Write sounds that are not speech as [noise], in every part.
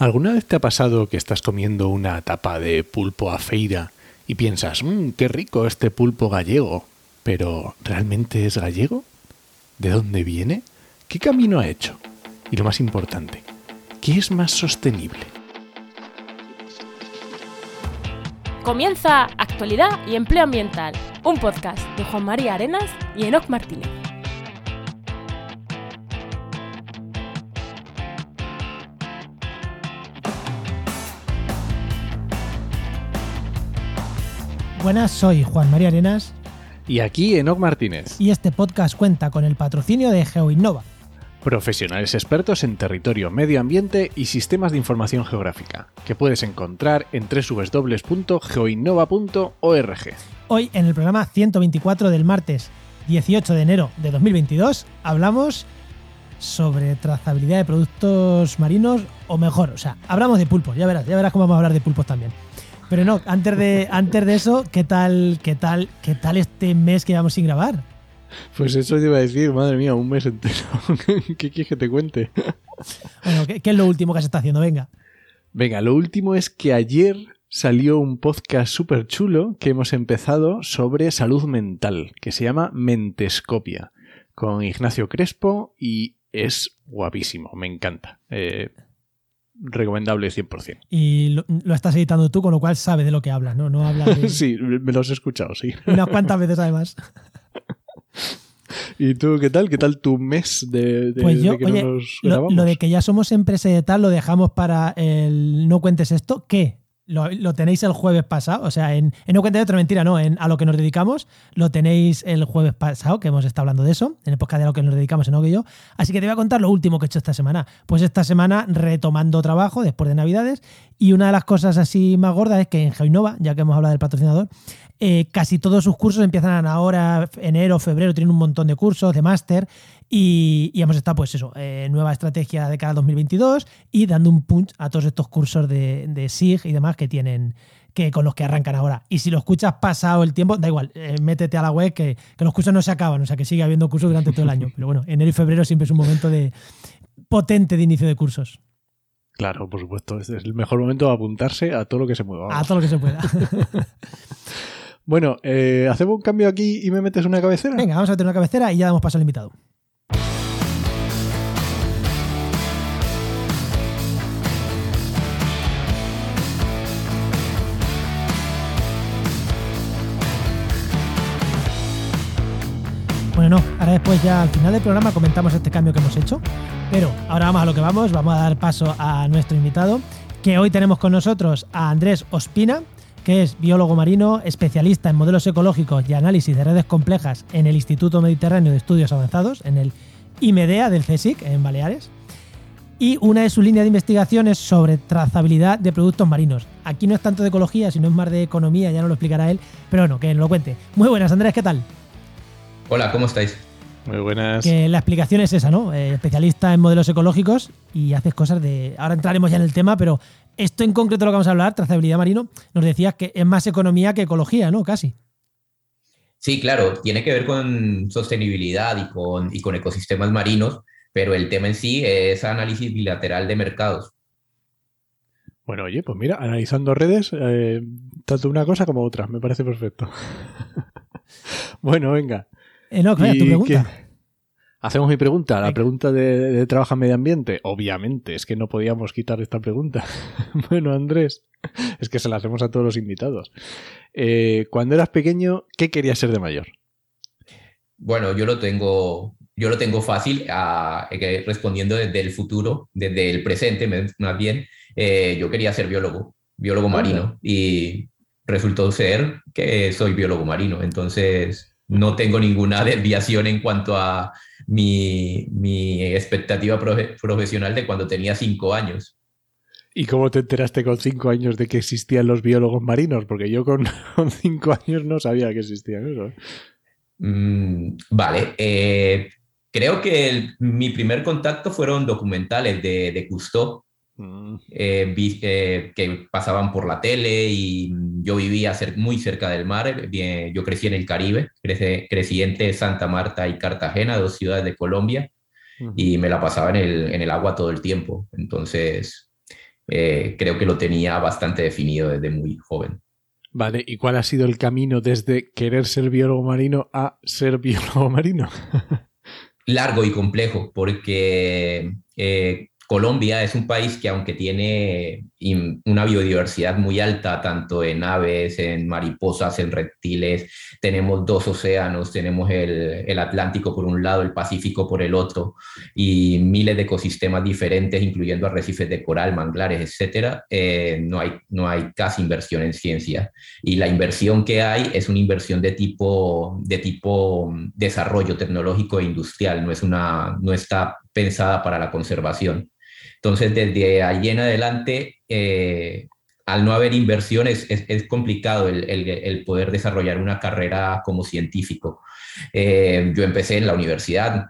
¿Alguna vez te ha pasado que estás comiendo una tapa de pulpo a feira y piensas, mmm, qué rico este pulpo gallego, pero ¿realmente es gallego? ¿De dónde viene? ¿Qué camino ha hecho? Y lo más importante, ¿qué es más sostenible? Comienza Actualidad y Empleo Ambiental, un podcast de Juan María Arenas y Enoc Martínez. Buenas, soy Juan María Arenas. Y aquí Enoc Martínez. Y este podcast cuenta con el patrocinio de GeoInnova. Profesionales expertos en territorio, medio ambiente y sistemas de información geográfica, que puedes encontrar en www.geoinnova.org. Hoy, en el programa 124 del martes 18 de enero de 2022, hablamos sobre trazabilidad de productos marinos, o mejor, o sea, hablamos de pulpos, ya verás, ya verás cómo vamos a hablar de pulpos también. Pero no, antes de, antes de eso, ¿qué tal, qué tal, qué tal este mes que llevamos sin grabar? Pues eso te iba a decir, madre mía, un mes entero. [laughs] ¿Qué quieres que te cuente? Bueno, ¿qué, ¿qué, es lo último que se está haciendo? Venga. Venga, lo último es que ayer salió un podcast súper chulo que hemos empezado sobre salud mental, que se llama Mentescopia, con Ignacio Crespo y es guapísimo, me encanta. Eh, recomendable 100%. Y lo, lo, estás editando tú, con lo cual sabes de lo que hablas, ¿no? No hablas de... [laughs] sí, me los he escuchado, sí. Unas cuantas veces además. [laughs] ¿Y tú qué tal? ¿Qué tal tu mes de, de, pues yo, de que oye, no nos lo, grabamos? lo, de que ya somos empresa y tal lo dejamos para el no cuentes esto. ¿Qué? Lo, tenéis el jueves pasado, o sea, en, No Cuentes otra mentira, no, en A lo que nos dedicamos, lo tenéis el jueves pasado, que hemos estado hablando de eso, en el podcast de A lo que nos dedicamos en que yo. Así que te voy a contar lo último que he hecho esta semana. Pues esta semana retomando trabajo después de Navidades, y una de las cosas así más gordas es que en GeoInnova, ya que hemos hablado del patrocinador, eh, casi todos sus cursos empiezan ahora, enero, febrero, tienen un montón de cursos, de máster, y, y, hemos estado, pues eso, eh, nueva estrategia de cara al 2022 y dando un punch a todos estos cursos de, de SIG y demás que tienen, que con los que arrancan ahora. Y si lo escuchas pasado el tiempo, da igual, eh, métete a la web que, que, los cursos no se acaban, o sea que sigue habiendo cursos durante todo el año. Pero bueno, enero y febrero siempre es un momento de potente de inicio de cursos. Claro, por supuesto, este es el mejor momento de apuntarse a todo lo que se mueva. A todo lo que se pueda. [laughs] bueno, eh, hacemos un cambio aquí y me metes una cabecera. Venga, vamos a meter una cabecera y ya damos paso al invitado. No, ahora después ya al final del programa comentamos este cambio que hemos hecho, pero ahora vamos a lo que vamos, vamos a dar paso a nuestro invitado, que hoy tenemos con nosotros a Andrés Ospina, que es biólogo marino, especialista en modelos ecológicos y análisis de redes complejas en el Instituto Mediterráneo de Estudios Avanzados, en el IMEDEA del CSIC, en Baleares. Y una de sus líneas de investigación es sobre trazabilidad de productos marinos. Aquí no es tanto de ecología, sino es más de economía, ya nos lo explicará él, pero bueno, que nos lo cuente. Muy buenas, Andrés, ¿qué tal? Hola, ¿cómo estáis? Muy buenas. Que la explicación es esa, ¿no? Eh, especialista en modelos ecológicos y haces cosas de. Ahora entraremos ya en el tema, pero esto en concreto lo que vamos a hablar, trazabilidad marino, nos decías que es más economía que ecología, ¿no? Casi. Sí, claro, tiene que ver con sostenibilidad y con, y con ecosistemas marinos, pero el tema en sí es análisis bilateral de mercados. Bueno, oye, pues mira, analizando redes, eh, tanto una cosa como otra, me parece perfecto. [laughs] bueno, venga. Eh, no, claro, tu pregunta. ¿qué? Hacemos mi pregunta, la pregunta de, de, trabajo en medio ambiente. Obviamente, es que no podíamos quitar esta pregunta. [laughs] bueno, Andrés, es que se la hacemos a todos los invitados. Eh, cuando eras pequeño, ¿qué querías ser de mayor? Bueno, yo lo tengo, yo lo tengo fácil, a, respondiendo desde el futuro, desde el presente más bien. Eh, yo quería ser biólogo, biólogo marino, y resultó ser que soy biólogo marino. Entonces, no tengo ninguna desviación en cuanto a mi, mi expectativa profe profesional de cuando tenía cinco años. ¿Y cómo te enteraste con cinco años de que existían los biólogos marinos? Porque yo con, [laughs] con cinco años no sabía que existían eso. Mm, vale. Eh, creo que el, mi primer contacto fueron documentales de, de Cousteau. Mm. Eh, vi, eh, que pasaban por la tele y yo vivía cer muy cerca del mar, bien, yo crecí en el Caribe, crecí, crecí entre Santa Marta y Cartagena, dos ciudades de Colombia, y me la pasaba en el, en el agua todo el tiempo. Entonces, eh, creo que lo tenía bastante definido desde muy joven. Vale, ¿y cuál ha sido el camino desde querer ser biólogo marino a ser biólogo marino? [laughs] Largo y complejo, porque eh, Colombia es un país que aunque tiene una biodiversidad muy alta, tanto en aves, en mariposas, en reptiles, tenemos dos océanos, tenemos el, Atlántico por un lado, el Pacífico por el otro, y miles de ecosistemas diferentes, incluyendo arrecifes de coral, manglares, etcétera, eh, no, hay, no hay casi inversión en ciencia. Y la inversión que hay es una inversión de tipo, de tipo desarrollo tecnológico e industrial, no, es una, no está pensada para la conservación. Entonces, desde allí en adelante, eh, al no haber inversiones, es, complicado el, poder desarrollar una carrera como científico. Eh, yo empecé en la universidad,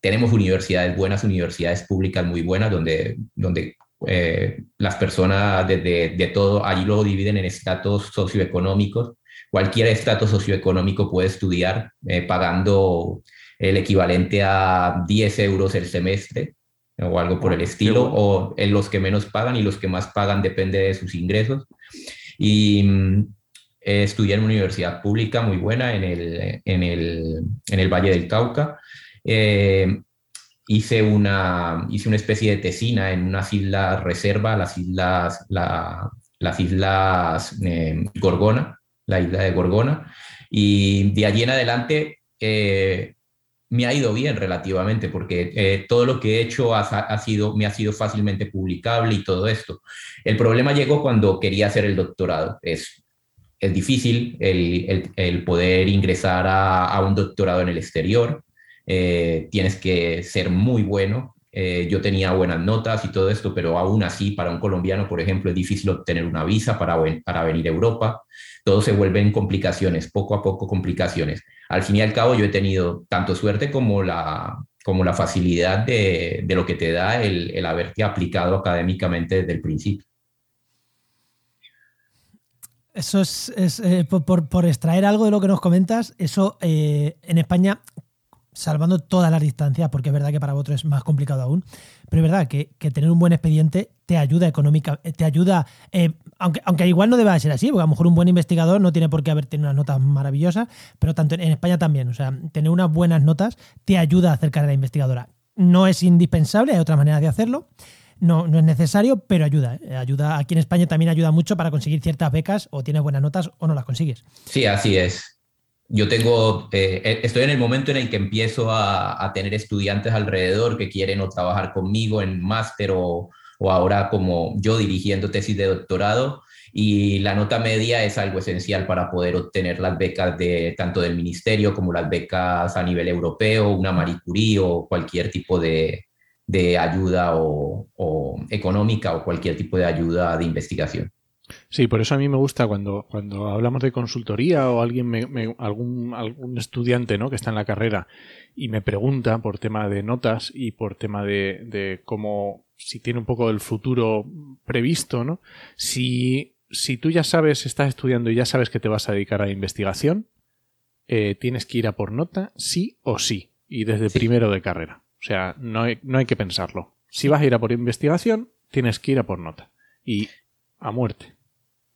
tenemos universidades buenas, universidades públicas muy buenas, donde, donde eh, las personas de, de, todo, allí lo dividen en estratos socioeconómicos. Cualquier estrato socioeconómico puede estudiar pagando el equivalente a 10 euros el semestre o algo por el estilo, o en los que menos pagan y los que más pagan depende de sus ingresos. Y mm, estudié en una universidad pública muy buena en el, en el, en el Valle del Cauca. Eh, hice, una, hice una especie de tesina en unas islas reserva, las islas, la, las islas eh, Gorgona, la isla de Gorgona. Y de allí en adelante eh, me ha ido bien relativamente, porque eh, todo lo que he hecho ha, sido, me ha sido fácilmente publicable y todo esto. El problema llegó cuando quería hacer el doctorado. Es, es difícil el, el, poder ingresar a, a, un doctorado en el exterior. Eh, tienes que ser muy bueno. Eh, yo tenía buenas notas y todo esto, pero aún así, para un colombiano, por ejemplo, es difícil obtener una visa para, para venir a Europa. Todo se vuelve en complicaciones, poco a poco complicaciones al fin y al cabo yo he tenido tanto suerte como la, como la facilidad de, lo que te da el, el haberte aplicado académicamente desde el principio. Eso es, eh, por, extraer algo de lo que nos comentas, eso eh, en España salvando todas las distancias, porque es verdad que para vosotros es más complicado aún, pero es verdad que, tener un buen expediente te ayuda económica, te ayuda, eh, aunque, aunque igual no deba ser así, porque a lo mejor un buen investigador no tiene por qué haber tenido unas notas maravillosas, pero tanto en, España también, o sea, tener unas buenas notas te ayuda a acercar a la investigadora. No es indispensable, hay otras maneras de hacerlo, no, no es necesario, pero ayuda. Ayuda. Aquí en España también ayuda mucho para conseguir ciertas becas, o tienes buenas notas o no las consigues. Sí, así es yo tengo, eh, eh, estoy en el momento en el que empiezo a, tener estudiantes alrededor que quieren o trabajar conmigo en máster o, o, ahora como yo dirigiendo tesis de doctorado y la nota media es algo esencial para poder obtener las becas de tanto del ministerio como las becas a nivel europeo, una Marie Curie o cualquier tipo de, de ayuda o, económica o cualquier tipo de ayuda de investigación. Sí, por eso a mí me gusta cuando, cuando hablamos de consultoría o alguien me, algún, algún estudiante ¿no? que está en la carrera y me pregunta por tema de notas y por tema de, de cómo si tiene un poco del futuro previsto, ¿no? Si, si tú ya sabes, estás estudiando y ya sabes que te vas a dedicar a la investigación, eh, tienes que ir a por nota, sí o sí, y desde primero de carrera. O sea, no hay, no hay que pensarlo. Si vas a ir a por investigación, tienes que ir a por nota. Y a muerte.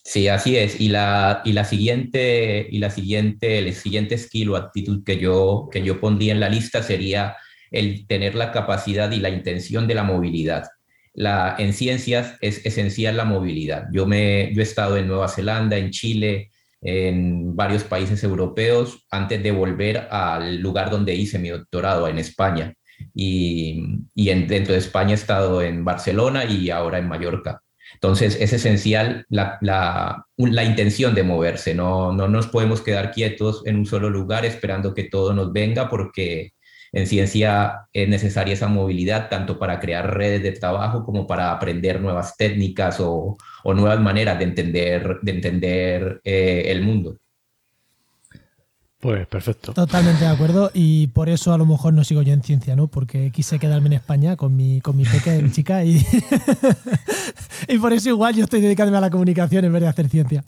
Sí, así es. Y la, y la siguiente, y la siguiente, el siguiente skill o actitud que yo, que yo pondría en la lista sería el tener la capacidad y la intención de la movilidad. La, en ciencias es esencial la movilidad. Yo, me, yo he estado en Nueva Zelanda, en Chile, en varios países europeos antes de volver al lugar donde hice mi doctorado, en España. Y, y en, dentro de España he estado en Barcelona y ahora en Mallorca. Entonces es esencial la, la, la, intención de moverse, no, no nos podemos quedar quietos en un solo lugar esperando que todo nos venga porque en ciencia es necesaria esa movilidad tanto para crear redes de trabajo como para aprender nuevas técnicas o, o nuevas maneras de entender, de entender eh, el mundo. Pues perfecto. Totalmente de acuerdo y por eso a lo mejor no sigo yo en ciencia, ¿no? Porque quise quedarme en España con mi, con mi pequeña chica y, [laughs] y por eso igual yo estoy dedicándome a la comunicación en vez de hacer ciencia.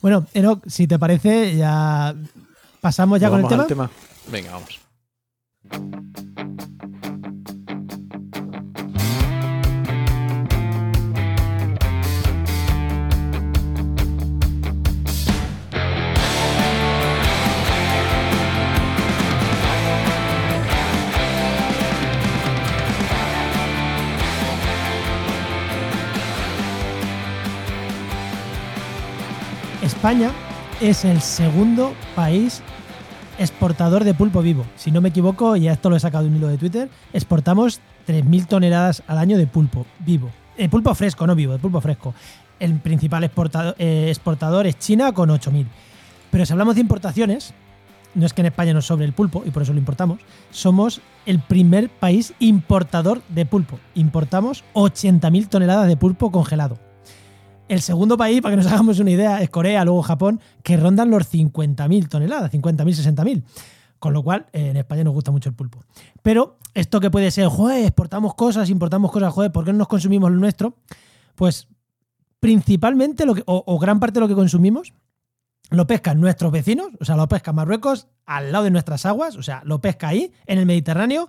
Bueno, Enoch, si te parece, ya pasamos ya con el tema? tema. Venga, vamos. España es el segundo país exportador de pulpo vivo. Si no me equivoco, y esto lo he sacado de un hilo de Twitter, exportamos 3.000 toneladas al año de pulpo vivo. De pulpo fresco, no vivo, de pulpo fresco. El principal exportador, eh, exportador es China con 8.000. Pero si hablamos de importaciones, no es que en España nos sobre el pulpo y por eso lo importamos, somos el primer país importador de pulpo. Importamos 80.000 toneladas de pulpo congelado. El segundo país, para que nos hagamos una idea, es Corea, luego Japón, que rondan los 50.000 toneladas, 50.000, 60.000. Con lo cual, eh, en España nos gusta mucho el pulpo. Pero esto que puede ser, joder, exportamos cosas, importamos cosas, joder, ¿por qué no nos consumimos lo nuestro? Pues principalmente, lo que, o, o gran parte de lo que consumimos, lo pescan nuestros vecinos, o sea, lo pesca Marruecos al lado de nuestras aguas, o sea, lo pesca ahí, en el Mediterráneo,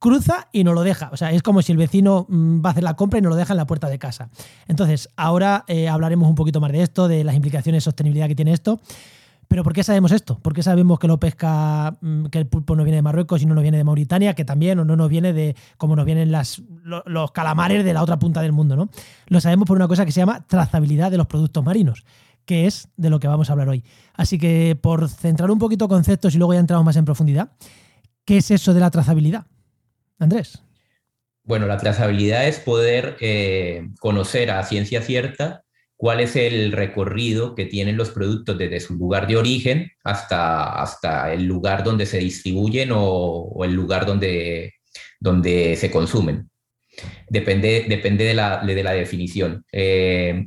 cruza y no lo deja. O sea, es como si el vecino mm, va a hacer la compra y no lo deja en la puerta de casa. Entonces, ahora eh, hablaremos un poquito más de esto, de las implicaciones de sostenibilidad que tiene esto. Pero ¿por qué sabemos esto? ¿Por qué sabemos que lo pesca, mm, que el pulpo no viene de Marruecos y no nos viene de Mauritania, que también o no nos viene de como nos vienen los calamares de la otra punta del mundo, ¿no? Lo sabemos por una cosa que se llama trazabilidad de los productos marinos, que es de lo que vamos a hablar hoy. Así que por centrar un poquito conceptos y luego ya entramos más en profundidad, ¿qué es eso de la trazabilidad? Andrés. Bueno, la trazabilidad es poder eh, conocer a ciencia cierta cuál es el recorrido que tienen los productos desde su lugar de origen hasta, hasta el lugar donde se distribuyen o, el lugar donde, donde se consumen. Depende, depende de, la, de la definición. Eh,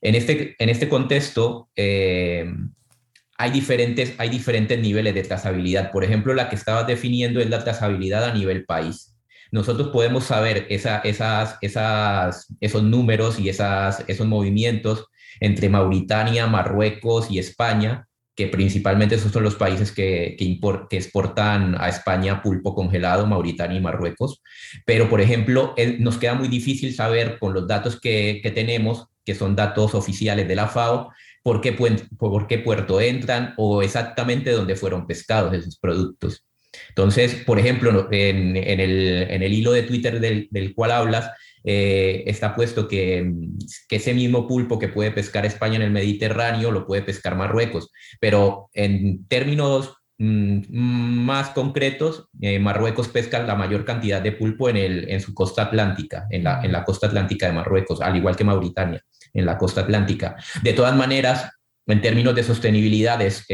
en, este, en este contexto, eh, hay diferentes, hay diferentes niveles de trazabilidad. Por ejemplo, la que estabas definiendo es la trazabilidad a nivel país nosotros podemos saber esos números y esos movimientos entre Mauritania, Marruecos y España, que principalmente esos son los países que, exportan a España pulpo congelado, Mauritania y Marruecos. Pero, por ejemplo, nos queda muy difícil saber con los datos que, que tenemos, que son datos oficiales de la FAO, por qué, por qué puerto entran o exactamente dónde fueron pescados esos productos. Entonces, por ejemplo, en, el, hilo de Twitter del, cual hablas, eh, está puesto que, ese mismo pulpo que puede pescar España en el Mediterráneo lo puede pescar Marruecos, pero en términos mm, más concretos, eh, Marruecos pesca la mayor cantidad de pulpo en, en su costa atlántica, en la, en la costa atlántica de Marruecos, al igual que Mauritania, en la costa atlántica. De todas maneras, en términos de sostenibilidad, es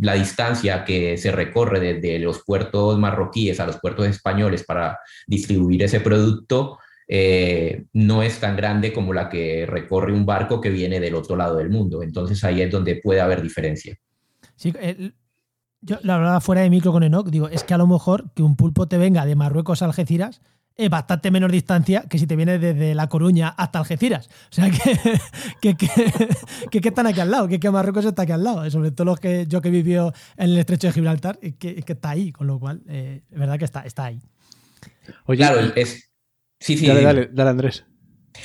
la distancia que se recorre desde los puertos marroquíes a los puertos españoles para distribuir ese producto eh, no es tan grande como la que recorre un barco que viene del otro lado del mundo. Entonces ahí es donde puede haber diferencia. Sí, yo la hablaba fuera de micro con Enoch, digo, es que a lo mejor que un pulpo te venga de Marruecos a Algeciras bastante menor distancia que si te viene desde La Coruña hasta Algeciras. O sea [laughs] que, que, que, están aquí al lado, que, que Marruecos está aquí al lado. Sobre todo los que yo que vivió en el estrecho de Gibraltar, que, que está ahí, con lo cual eh, es verdad que está, está ahí. Oye, claro, es. Sí, sí. Dale, dale, dale, Andrés.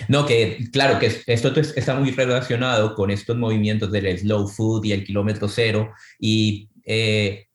No, que claro, que esto está muy relacionado con estos movimientos del slow food y el kilómetro cero. Y eh,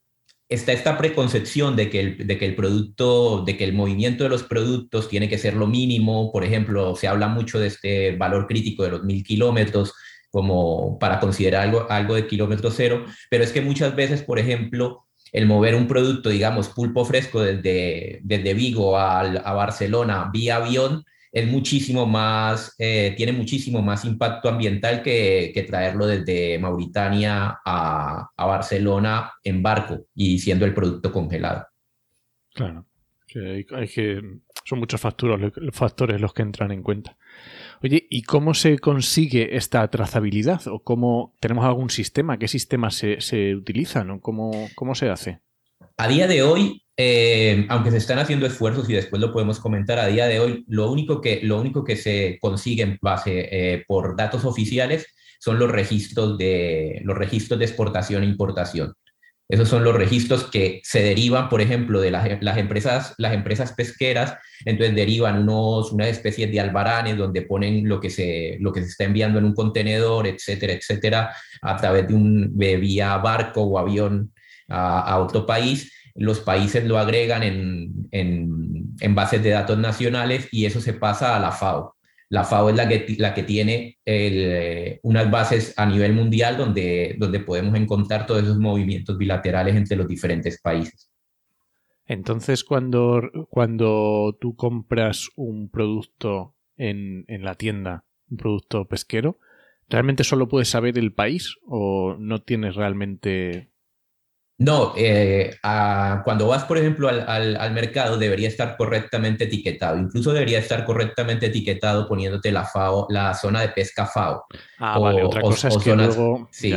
está esta preconcepción de que, el, de que el producto, de que el movimiento de los productos tiene que ser lo mínimo. Por ejemplo, se habla mucho de este valor crítico de los mil kilómetros como para considerar algo, algo de kilómetro cero, pero es que muchas veces, por ejemplo, el mover un producto, digamos, pulpo fresco desde, desde Vigo a, a Barcelona vía avión, es muchísimo más, eh, tiene muchísimo más impacto ambiental que, que traerlo desde Mauritania a, a, Barcelona en barco y siendo el producto congelado. Claro, hay, que, son muchos factores, factores los que entran en cuenta. Oye, ¿y cómo se consigue esta trazabilidad? ¿O cómo tenemos algún sistema? ¿Qué sistema se, se utiliza? ¿no? ¿Cómo, ¿Cómo se hace? A día de hoy eh, aunque se están haciendo esfuerzos y después lo podemos comentar a día de hoy, lo único que, lo único que se consigue en base eh, por datos oficiales son los registros de, los registros de exportación e importación. Esos son los registros que se derivan, por ejemplo, de las, las, empresas, las empresas pesqueras, entonces derivan unos, una especie de albaranes donde ponen lo que, se, lo que se está enviando en un contenedor, etcétera, etcétera, a través de un de vía barco o avión a, a otro país los países lo agregan en, bases de datos nacionales y eso se pasa a la FAO. La FAO es la que, la que tiene eh, unas bases a nivel mundial donde, donde podemos encontrar todos esos movimientos bilaterales entre los diferentes países. Entonces, cuando, cuando tú compras un producto en, en la tienda, un producto pesquero, ¿realmente solo puedes saber el país o no tienes realmente no, eh, cuando vas, por ejemplo, al, mercado, debería estar correctamente etiquetado. Incluso debería estar correctamente etiquetado poniéndote la FAO, la zona de pesca FAO. Ah, vale. Otra cosa es que luego... Sí.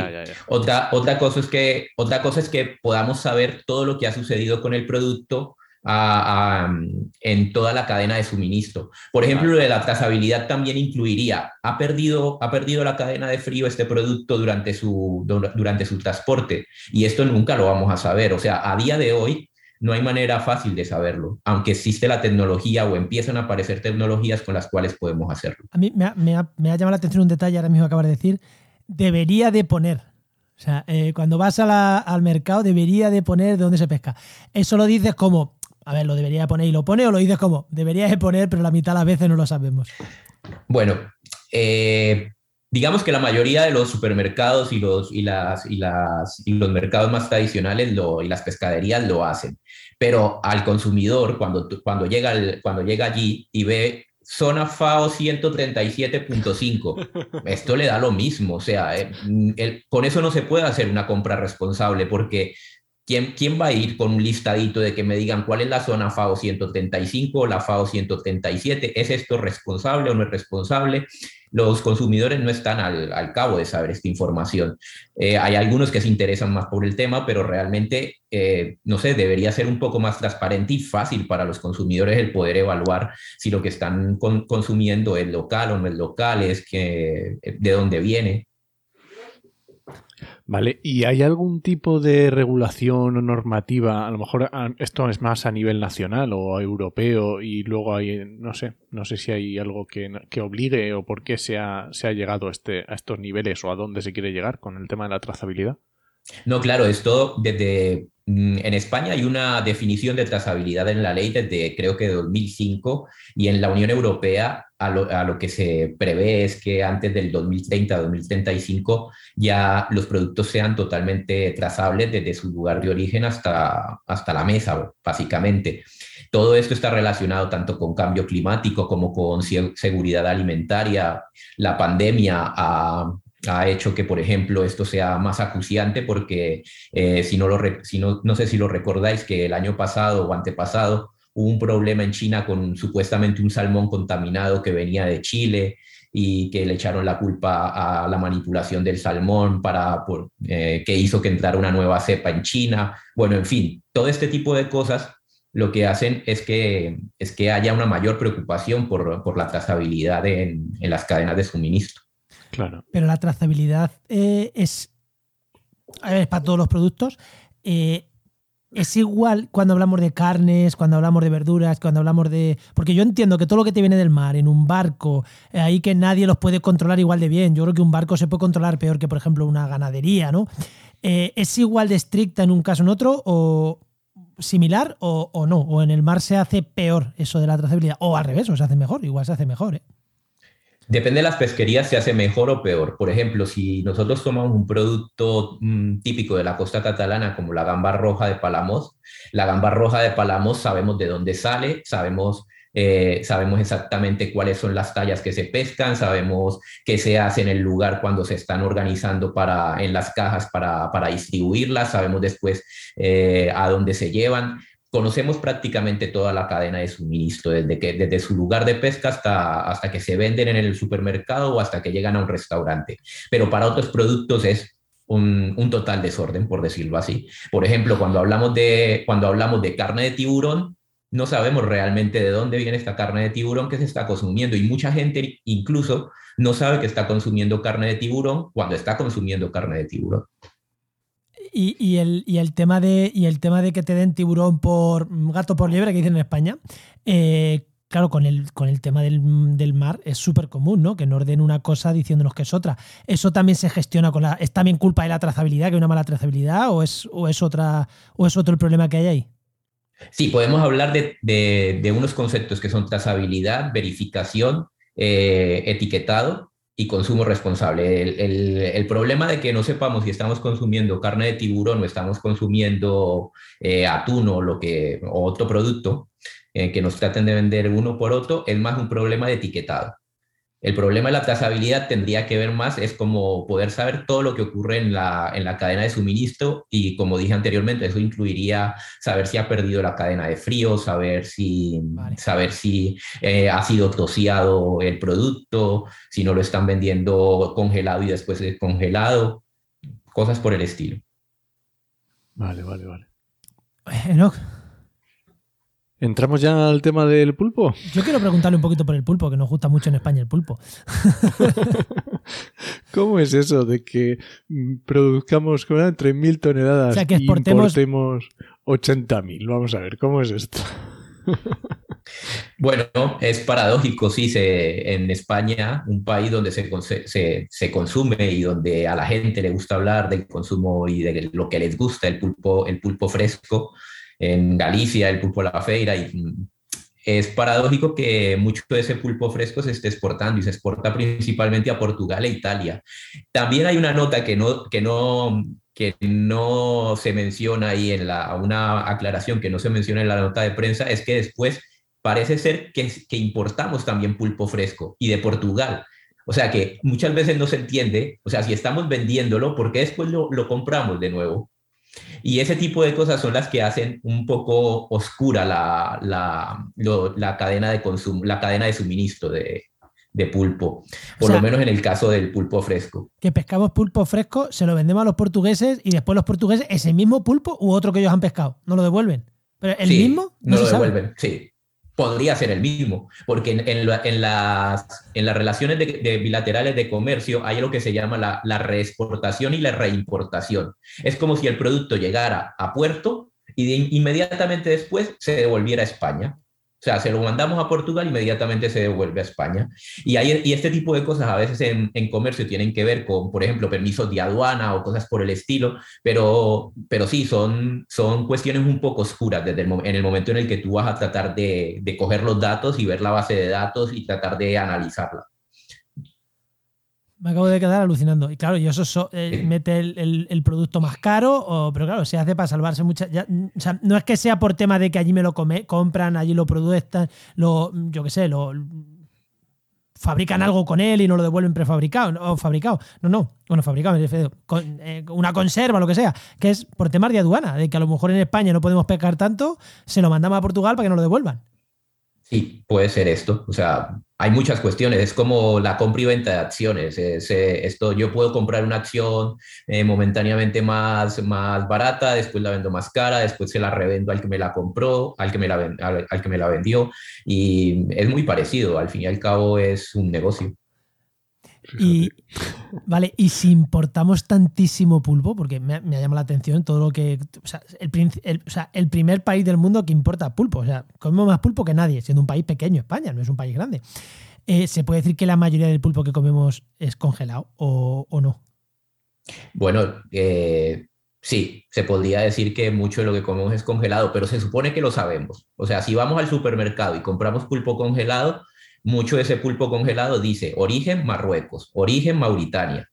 Otra, otra, cosa es que, otra cosa es que podamos saber todo lo que ha sucedido con el producto en toda la cadena de suministro. Por ejemplo, lo de la trazabilidad también incluiría, ¿ha perdido, ha perdido la cadena de frío este producto durante su, durante su transporte? Y esto nunca lo vamos a saber. O sea, a día de hoy no hay manera fácil de saberlo, aunque existe la tecnología o empiezan a aparecer tecnologías con las cuales podemos hacerlo. A mí me ha, me ha, llamado la atención un detalle, ahora mismo acabas de decir, debería de poner. O sea, eh, cuando vas al mercado debería de poner de dónde se pesca. Eso lo dices como, a ver, lo debería poner y lo pone o lo dices como, debería de poner, pero la mitad de las veces no lo sabemos. Bueno, eh, digamos que la mayoría de los supermercados y los, y las, y las, y los mercados más tradicionales lo, y las pescaderías lo hacen. Pero al consumidor, cuando, cuando, llega, cuando llega allí y ve zona FAO 137.5. [laughs] Esto le da lo mismo, o sea, eh, con eso no se puede hacer una compra responsable porque ¿Quién, va a ir con un listadito de que me digan cuál es la zona FAO 135 o la FAO 137? ¿Es esto responsable o no es responsable? Los consumidores no están al, cabo de saber esta información. Eh, hay algunos que se interesan más por el tema, pero realmente, eh, no sé, debería ser un poco más transparente y fácil para los consumidores el poder evaluar si lo que están consumiendo es local o no es local, es que, de dónde viene. Vale, ¿y hay algún tipo de regulación o normativa? A lo mejor esto es más a nivel nacional o europeo y luego hay, no sé, no sé si hay algo que, obligue o por qué se ha, se ha llegado a, este, a estos niveles o a dónde se quiere llegar con el tema de la trazabilidad. No, claro, esto desde mm, en España hay una definición de trazabilidad en la ley desde creo que 2005 y en la Unión Europea a lo, que se prevé es que antes del 2030-2035 ya los productos sean totalmente trazables desde su lugar de origen hasta, hasta la mesa, básicamente. Todo esto está relacionado tanto con cambio climático como con seguridad alimentaria. La pandemia ha, ha hecho que, por ejemplo, esto sea más acuciante porque eh, si, no, lo si no, no sé si lo recordáis que el año pasado o antepasado hubo un problema en China con supuestamente un salmón contaminado que venía de Chile y que le echaron la culpa a la manipulación del salmón para eh, que hizo que entrara una nueva cepa en China. Bueno, en fin, todo este tipo de cosas lo que hacen es que, es que haya una mayor preocupación por, por la trazabilidad en, en las cadenas de suministro. Claro. Pero la trazabilidad eh, es, para todos los productos. Eh, es igual cuando hablamos de carnes, cuando hablamos de verduras, cuando hablamos de... Porque yo entiendo que todo lo que te viene del mar, en un barco, eh, ahí que nadie los puede controlar igual de bien. Yo creo que un barco se puede controlar peor que, por ejemplo, una ganadería, ¿no? ¿Es igual de estricta en un caso en otro o similar o, o, no? ¿O en el mar se hace peor eso de la trazabilidad? O al revés, o se hace mejor, igual se hace mejor, ¿eh? Depende de las pesquerías, se hace mejor o peor. Por ejemplo, si nosotros tomamos un producto mm, típico de la costa catalana como la gamba roja de Palamos, la gamba roja de Palamos sabemos de dónde sale, sabemos, eh, sabemos exactamente cuáles son las tallas que se pescan, sabemos qué se hace en el lugar cuando se están organizando para, en las cajas para, para distribuirlas, sabemos después eh, a dónde se llevan conocemos prácticamente toda la cadena de suministro, desde, que, desde su lugar de pesca hasta, hasta que se venden en el supermercado o hasta que llegan a un restaurante. Pero para otros productos es un, un, total desorden, por decirlo así. Por ejemplo, cuando hablamos, de, cuando hablamos de carne de tiburón, no sabemos realmente de dónde viene esta carne de tiburón que se está consumiendo y mucha gente incluso no sabe que está consumiendo carne de tiburón cuando está consumiendo carne de tiburón. Y, el, tema de, y el tema de que te den tiburón por gato por liebre, que dicen en España, eh, claro, con el, con el tema del, mar es súper común, ¿no? Que nos den una cosa diciéndonos que es otra. ¿Eso también se gestiona con la. ¿Es también culpa de la trazabilidad, que hay una mala trazabilidad? ¿O es, o es, otra, o es otro el problema que hay ahí? Sí, podemos hablar de, unos conceptos que son trazabilidad, verificación eh, etiquetado y consumo responsable. El, problema de que no sepamos si estamos consumiendo carne de tiburón o estamos consumiendo eh, atún o, lo que, otro producto eh, que nos traten de vender uno por otro es más un problema de etiquetado. El problema de la trazabilidad tendría que ver más, es como poder saber todo lo que ocurre en la, en la cadena de suministro y como dije anteriormente, eso incluiría saber si ha perdido la cadena de frío, saber si, saber si eh, ha sido toseado el producto, si no lo están vendiendo congelado y después descongelado, cosas por el estilo. Vale, vale, vale. Enoch, ¿Entramos ya al tema del pulpo? Yo quiero preguntarle un poquito por el pulpo, que nos gusta mucho en España el pulpo. [laughs] ¿Cómo es eso de que mm, produzcamos 3.000 toneladas o sea, que exportemos... y importemos 80.000? Vamos a ver, ¿cómo es esto? [laughs] Bueno, es paradójico, sí, se, en España, un país donde se, se, se, consume y donde a la gente le gusta hablar del consumo y de lo que les gusta, el pulpo, el pulpo fresco, en Galicia, el pulpo la feira, es paradójico que mucho de ese pulpo fresco se esté exportando y se exporta principalmente a Portugal e Italia. También hay una nota que no, que no, que no se menciona ahí en la, una aclaración que no se menciona en la nota de prensa, es que después parece ser que, que importamos también pulpo fresco y de Portugal. O sea que muchas veces no se entiende, o sea, si estamos vendiéndolo, ¿por qué después lo, lo compramos de nuevo? Y ese tipo de cosas son las que hacen un poco oscura la, la, la cadena de consumo, la cadena de suministro de, de pulpo, por lo menos en el caso del pulpo fresco. Que pescamos pulpo fresco, se lo vendemos a los portugueses y después los portugueses ese mismo pulpo u otro que ellos han pescado, no lo devuelven. Pero el mismo no, lo devuelven, sí podría ser el mismo, porque en, las, relaciones de, bilaterales de comercio hay lo que se llama la, la, reexportación y la reimportación. Es como si el producto llegara a puerto y inmediatamente después se devolviera a España. O sea, se lo mandamos a Portugal, inmediatamente se devuelve a España. Y, hay, y este tipo de cosas a veces en, en, comercio tienen que ver con, por ejemplo, permisos de aduana o cosas por el estilo, pero, pero sí, son, son cuestiones un poco oscuras desde el, en el momento en el que tú vas a tratar de, de coger los datos y ver la base de datos y tratar de analizarla. Me acabo de quedar alucinando. Y claro, y eso eh, mete el, producto más caro, o, pero claro, se hace para salvarse muchas. O sea, no es que sea por tema de que allí me lo come, compran, allí lo producen, lo, yo qué sé, lo fabrican algo con él y no lo devuelven prefabricado o fabricado. No, no, bueno, fabricado, con, eh, una conserva, lo que sea, que es por temas de aduana, de que a lo mejor en España no podemos pescar tanto, se lo mandamos a Portugal para que nos lo devuelvan. Sí, puede ser esto. O sea, hay muchas cuestiones. Es como la compra y venta de acciones. esto, yo puedo comprar una acción eh, momentáneamente más, más barata, después la vendo más cara, después se la revendo al que me la compró, al que me la, al que me la vendió. Y es muy parecido. Al fin y al cabo es un negocio. Y, vale, y si importamos tantísimo pulpo, porque me, me ha llamado la atención todo lo que. O sea el, primer país del mundo que importa pulpo. O sea, comemos más pulpo que nadie, siendo un país pequeño, España, no es un país grande. Eh, ¿Se puede decir que la mayoría del pulpo que comemos es congelado o, no? Bueno, eh, sí, se podría decir que mucho de lo que comemos es congelado, pero se supone que lo sabemos. O sea, si vamos al supermercado y compramos pulpo congelado, mucho de ese pulpo congelado dice origen Marruecos, origen Mauritania.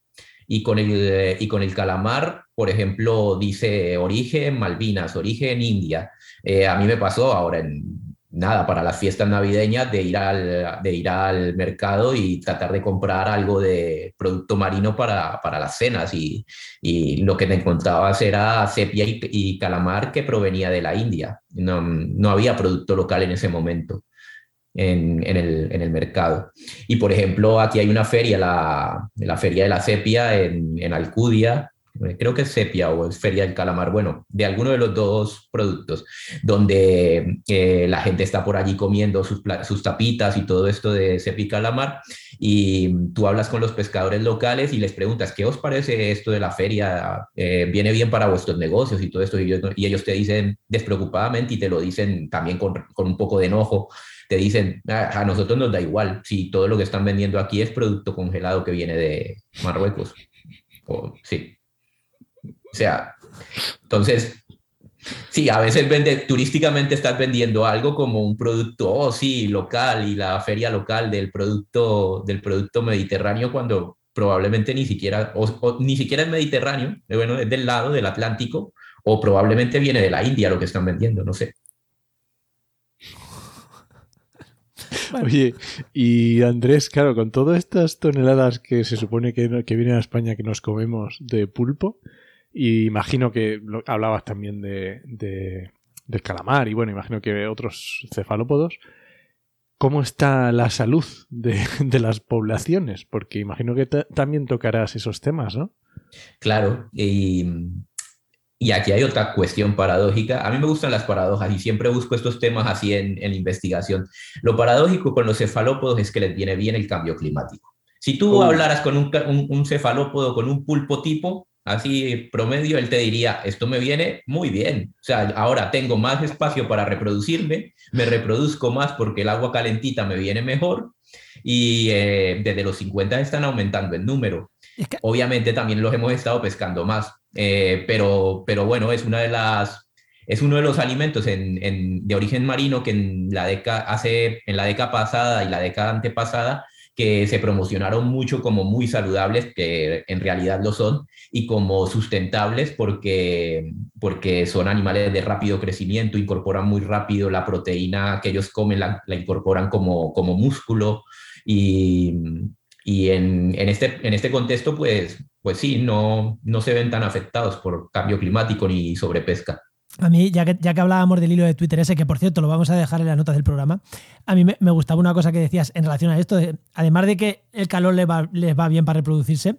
Y con, el, eh, y con el calamar, por ejemplo, dice origen Malvinas, origen India. Eh, a mí me pasó ahora en nada, para las fiestas navideñas, de ir al, de ir al mercado y tratar de comprar algo de producto marino para, para las cenas. Y, y, lo que me encontrabas era sepia y, calamar que provenía de la India. No, no había producto local en ese momento en, el, en, el, mercado. Y por ejemplo, aquí hay una feria, la, la feria de la sepia en, en Alcudia, creo que es sepia o es feria del calamar, bueno, de alguno de los dos productos, donde eh, la gente está por allí comiendo sus, sus, tapitas y todo esto de sepia y calamar, y tú hablas con los pescadores locales y les preguntas, ¿qué os parece esto de la feria? Eh, ¿Viene bien para vuestros negocios y todo esto? Y, y, ellos te dicen despreocupadamente y te lo dicen también con, con un poco de enojo te dicen, ah, a nosotros nos da igual si todo lo que están vendiendo aquí es producto congelado que viene de Marruecos. O, sí. O sea, entonces, Sí, a veces vende, turísticamente estás vendiendo algo como un producto, oh sí, local y la feria local del producto, del producto mediterráneo cuando probablemente ni siquiera, o, ni siquiera es mediterráneo, eh, bueno, es del lado del Atlántico, o probablemente viene de la India lo que están vendiendo, no sé. Oye, y Andrés, claro, con todas estas toneladas que se supone que, que vienen a España que nos comemos de pulpo, y imagino que hablabas también de, del calamar y bueno, imagino que otros cefalópodos. ¿Cómo está la salud de, [laughs] las poblaciones? Porque imagino que también tocarás esos temas, ¿no? Claro, y, y, aquí hay otra cuestión paradójica. A mí me gustan las paradojas y siempre busco estos temas así en, en investigación. Lo paradójico con los cefalópodos es que les viene bien el cambio climático. Si tú hablaras con un, un, un cefalópodo, con un pulpo tipo, así promedio, él te diría, esto me viene muy bien. O sea, ahora tengo más espacio para reproducirme, me reproduzco más porque el agua calentita me viene mejor y eh, desde los 50 están aumentando el número. Obviamente también los hemos estado pescando más, eh, pero, pero bueno, es una de las... Es uno de los alimentos en, de origen marino que en la, década, hace, en la década pasada y la década antepasada que se promocionaron mucho como muy saludables, que en realidad lo son, y como sustentables porque, porque son animales de rápido crecimiento, incorporan muy rápido la proteína que ellos comen, la, incorporan como, como músculo y, y en, en, este, en este contexto, pues, pues sí, no, no se ven tan afectados por cambio climático ni sobrepesca. A mí, ya que, ya que hablábamos del hilo de Twitter ese, que por cierto lo vamos a dejar en las notas del programa, a mí me, gustaba una cosa que decías en relación a esto, además de que el calor les va, bien para reproducirse,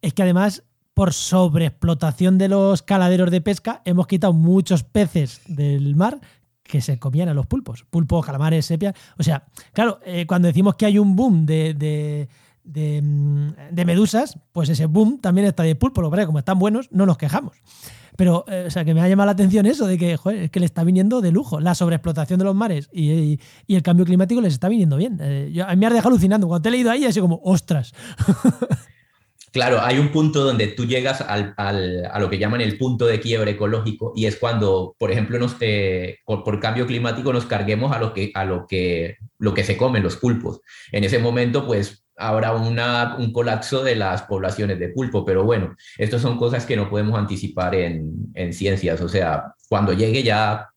es que además por sobreexplotación de los caladeros de pesca hemos quitado muchos peces del mar que se comían a los pulpos, pulpos, calamares, sepia. O sea, claro, eh, cuando decimos que hay un boom mm, de, medusas, pues ese boom también está de pulpo, lo como están buenos, no nos quejamos. Pero, eh, o sea, que me ha llamado la atención eso de que, es que le está viniendo de lujo. La sobreexplotación de los mares y, el cambio climático les está viniendo bien. Eh, yo, a mí me ha dejado alucinando. Cuando te he leído ahí, así como, ostras. [laughs] Claro, hay un punto donde tú llegas al, al, a lo que llaman el punto de quiebre ecológico y es cuando, por ejemplo, nos, eh, por, por, cambio climático nos carguemos a lo que, a lo que, lo que se comen los pulpos. En ese momento, pues habrá un colapso de las poblaciones de pulpo, pero bueno, estas son cosas que no podemos anticipar en, en ciencias, o sea, cuando llegue ya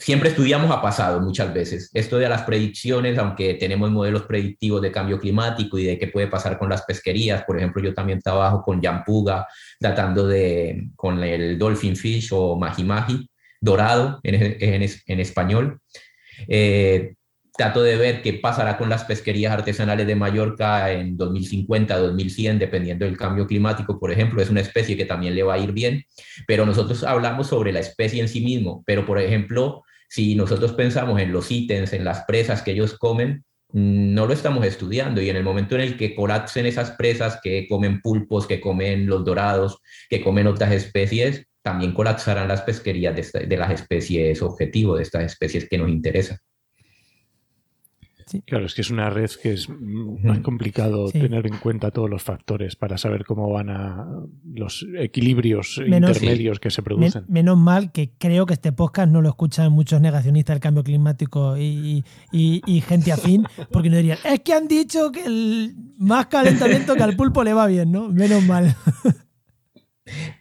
siempre estudiamos a pasado muchas veces. Esto de las predicciones, aunque tenemos modelos predictivos de cambio climático y de qué puede pasar con las pesquerías, por ejemplo, yo también trabajo con Yampuga, tratando de, con el Dolphin Fish o Maji Maji, dorado en español. Eh, trato de ver qué pasará con las pesquerías artesanales de Mallorca en 2050, 2100, dependiendo del cambio climático, por ejemplo, es una especie que también le va a ir bien, pero nosotros hablamos sobre la especie en sí mismo, pero por ejemplo, si nosotros pensamos en los ítems, en las presas que ellos comen, mm, no lo estamos estudiando. Y en el momento en el que colapsen esas presas que comen pulpos, que comen los dorados, que comen otras especies, también colapsarán las pesquerías de, de las especies objetivo, de estas especies que nos interesan. Claro, es que es una red que es más complicado tener en cuenta todos los factores para saber cómo van a los equilibrios intermedios que se producen. menos mal que creo que este podcast no lo escuchan muchos negacionistas del cambio climático y, gente afín, porque no dirían, es que han dicho que el más calentamiento que al pulpo le va bien, ¿no? Menos mal. [laughs]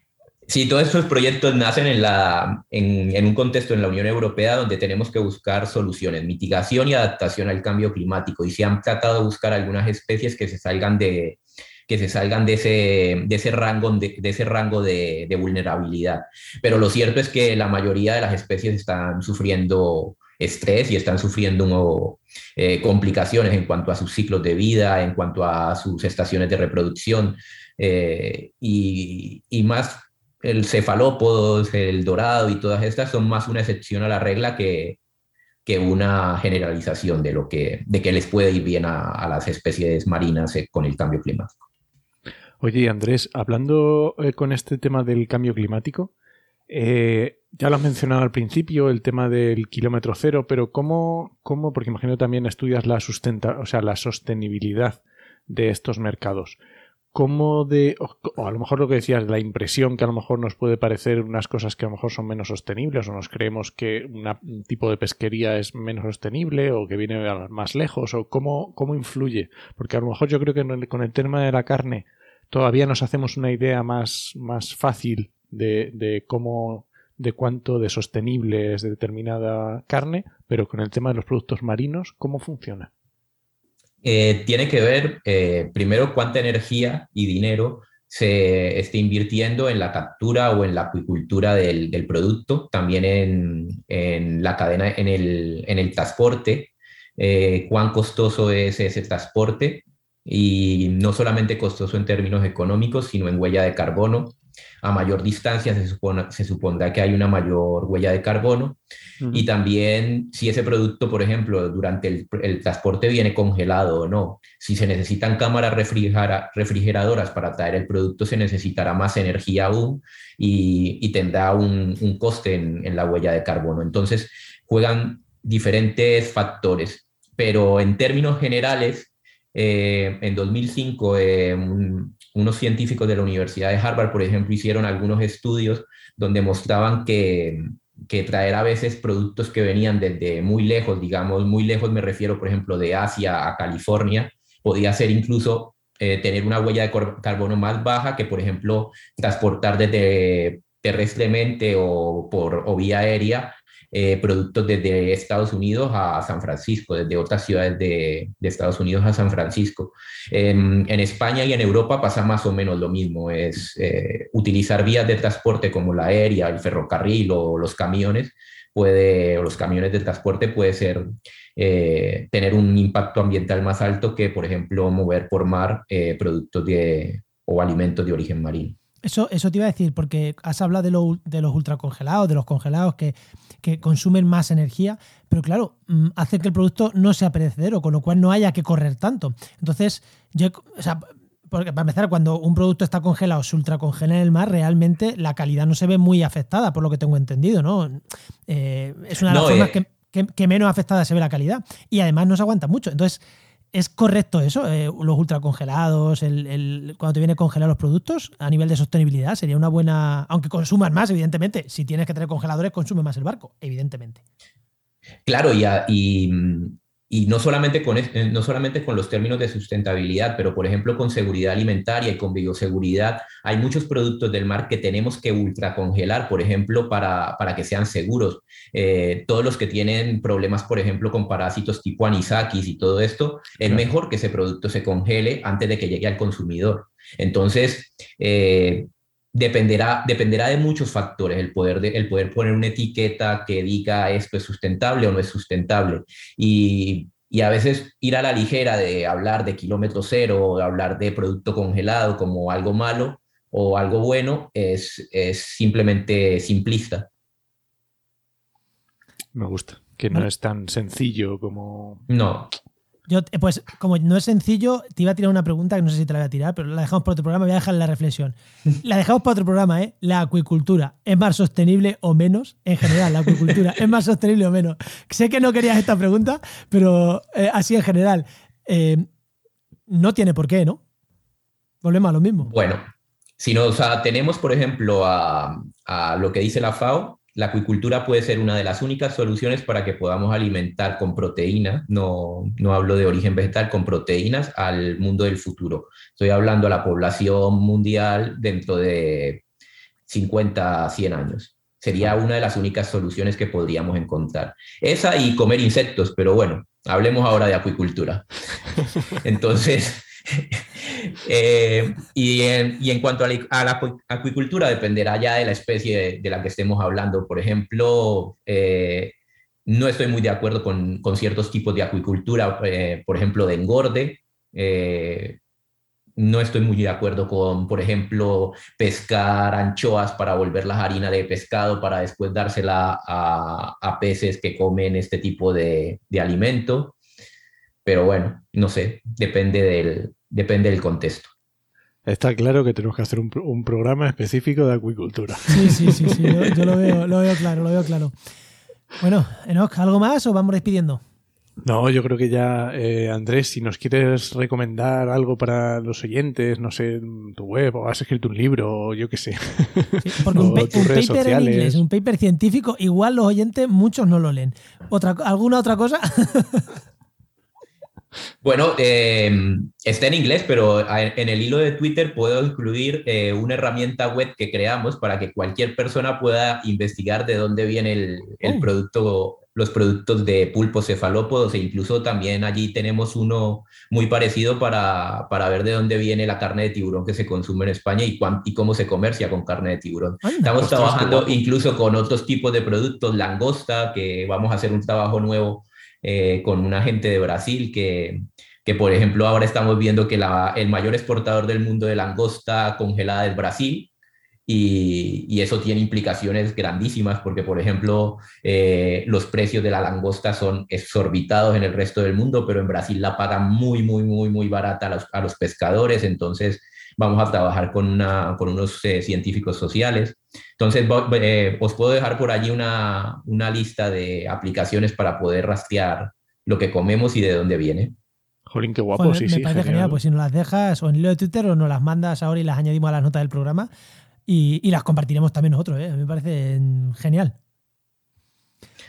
Sí, todos estos proyectos nacen en, la, en, un contexto en la Unión Europea donde tenemos que buscar soluciones, mitigación y adaptación al cambio climático. Y se han tratado de buscar algunas especies que se salgan de, que se salgan de ese, de ese rango, de, ese rango de, vulnerabilidad. Pero lo cierto es que la mayoría de las especies están sufriendo estrés y están sufriendo eh, complicaciones en cuanto a sus ciclos de vida, en cuanto a sus estaciones de reproducción. Eh, y, más el cefalópodos, el dorado y todas estas son más una excepción a la regla que, que una generalización de lo que, de que les puede ir bien a, las especies marinas eh, con el cambio climático. Oye, Andrés, hablando eh, con este tema del cambio climático, eh, ya lo has mencionado al principio, el tema del kilómetro cero, pero ¿cómo, cómo porque imagino también estudias la, sustenta, o sea, la sostenibilidad de estos mercados. Cómo de, o a lo mejor lo que decías, la impresión que a lo mejor nos puede parecer unas cosas que a lo mejor son menos sostenibles o nos creemos que un tipo de pesquería es menos sostenible o que viene más lejos o cómo, cómo influye. Porque a lo mejor yo creo que con el tema de la carne todavía nos hacemos una idea más, más fácil de, de cómo de cuánto de sostenible es determinada carne, pero con el tema de los productos marinos, ¿cómo funciona? Eh, tiene que ver, eh, primero, cuánta energía y dinero se esté invirtiendo en la captura o en la acuicultura del, producto, también en, la cadena, en el, transporte, eh, cuán costoso es ese transporte y no solamente costoso en términos económicos, sino en huella de carbono, a mayor distancia se, se supondrá que hay una mayor huella de carbono. Y también si ese producto, por ejemplo, durante el, transporte viene congelado o no, si se necesitan cámaras refrigeradoras para traer el producto, se necesitará más energía aún y, tendrá un, coste en, la huella de carbono. Entonces, juegan diferentes factores, pero en términos generales, eh, en 2005, eh, unos científicos de la Universidad de Harvard, por ejemplo, hicieron algunos estudios donde mostraban que, que traer a veces productos que venían desde muy lejos, digamos, muy lejos me refiero, por ejemplo, de Asia a California, podía ser incluso eh, tener una huella de carbono más baja que, por ejemplo, transportar desde terrestremente o por o vía aérea eh, productos desde Estados Unidos a San Francisco, desde otras ciudades de, Estados Unidos a San Francisco. En, España y en Europa pasa más o menos lo mismo, es eh, utilizar vías de transporte como la aérea, el ferrocarril o los camiones, puede, o los camiones de transporte puede ser eh, tener un impacto ambiental más alto que, por ejemplo, mover por mar productos de, o alimentos de origen marino. Eso, eso te iba a decir, porque has hablado de, de los ultracongelados, de los congelados que, consumen más energía, pero claro, mm, hace que el producto no sea perecedero, con lo cual no haya que correr tanto. Entonces, yo, o sea, porque para empezar, cuando un producto está congelado, se ultracongela en el mar, realmente la calidad no se ve muy afectada, por lo que tengo entendido, ¿no? Eh, es una de las formas eh. que, que, menos afectada se ve la calidad. Y además no se aguanta mucho. Entonces, ¿Es correcto eso? Eh, los ultracongelados, el, el, cuando te viene a congelar los productos, a nivel de sostenibilidad, sería una buena. Aunque consumas más, evidentemente. Si tienes que tener congeladores, consume más el barco, evidentemente. Claro, y, y, y no solamente, con, eh, no solamente con los términos de sustentabilidad, pero por ejemplo con seguridad alimentaria y con bioseguridad, hay muchos productos del mar que tenemos que ultracongelar, por ejemplo, para, para que sean seguros. Eh, todos los que tienen problemas, por ejemplo, con parásitos tipo anisakis y todo esto, es mejor que ese producto se congele antes de que llegue al consumidor. Entonces, eh, dependerá, dependerá de muchos factores el poder, de, el poder poner una etiqueta que diga esto es sustentable o no es sustentable. Y, y, a veces ir a la ligera de hablar de kilómetro cero o de hablar de producto congelado como algo malo o algo bueno es, es simplemente simplista. Me gusta, que no es tan sencillo como... No, yo, eh, pues, como no es sencillo, te iba a tirar una pregunta que no sé si te la voy a tirar, pero la dejamos para otro programa. Voy a dejar la reflexión. [laughs] La dejamos para otro programa, ¿eh? La acuicultura, ¿es más sostenible o menos? En general, la acuicultura, ¿es más sostenible o menos? Sé que no querías esta pregunta, pero eh, así en general. Eh, no tiene por qué, ¿no? Volvemos a lo mismo. Bueno, si nos tenemos, por ejemplo, a, a lo que dice la FAO, la acuicultura puede ser una de las únicas soluciones para que podamos alimentar con proteína, no, no hablo de origen vegetal, con proteínas al mundo del futuro. Estoy hablando a la población mundial dentro de 50, 100 años. Sería una de las únicas soluciones que podríamos encontrar. Esa y comer insectos, pero bueno, hablemos ahora de acuicultura. [laughs] Entonces, [laughs] Eh, y, en, cuanto a la, acuicultura, dependerá ya de la especie de, la que estemos hablando. Por ejemplo, eh, no estoy muy de acuerdo con, ciertos tipos de acuicultura, eh, por ejemplo, de engorde. no estoy muy de acuerdo con, por ejemplo, pescar anchoas para volverlas harina de pescado para después dársela a, peces que comen este tipo de alimento. Pero bueno, no sé, depende del, depende del contexto. Está claro que tenemos que hacer un, programa específico de acuicultura. Sí, sí, sí, sí yo, lo, veo, lo veo claro, lo veo claro. Bueno, Enoch, ¿algo más o vamos despidiendo? No, yo creo que ya, eh, Andrés, si nos quieres recomendar algo para los oyentes, no sé, tu web, o has escrito un libro, o yo qué sé. porque [laughs] un, paper en inglés, un paper científico, igual los oyentes muchos no lo leen. ¿Otra, ¿Alguna otra cosa? [laughs] Bueno, eh, está en inglés, pero en el hilo de Twitter puedo incluir eh, una herramienta web que creamos para que cualquier persona pueda investigar de dónde viene el, oh. producto, los productos de pulpos cefalópodos e incluso también allí tenemos uno muy parecido para, ver de dónde viene la carne de tiburón que se consume en España y, y cómo se comercia con carne de tiburón. Estamos trabajando incluso con otros tipos de productos, langosta, que vamos a hacer un trabajo nuevo eh, con una gente de Brasil que, que, por ejemplo, ahora estamos viendo que el mayor exportador del mundo de langosta congelada es Brasil. Y, y eso tiene implicaciones grandísimas porque, por ejemplo, eh, los precios de la langosta son exorbitados en el resto del mundo, pero en Brasil la pagan muy, muy, muy, muy barata a los, a los pescadores. Entonces, vamos a trabajar con, una, con unos eh, científicos sociales. Entonces, eh, os puedo dejar por allí una, una, lista de aplicaciones para poder rastrear lo que comemos y de dónde viene. Jolín, qué guapo, sí, me sí. Me parece genial. pues si nos las dejas o en el de Twitter o nos las mandas ahora y las añadimos a las notas del programa y, y las compartiremos también nosotros, ¿eh? me parece genial.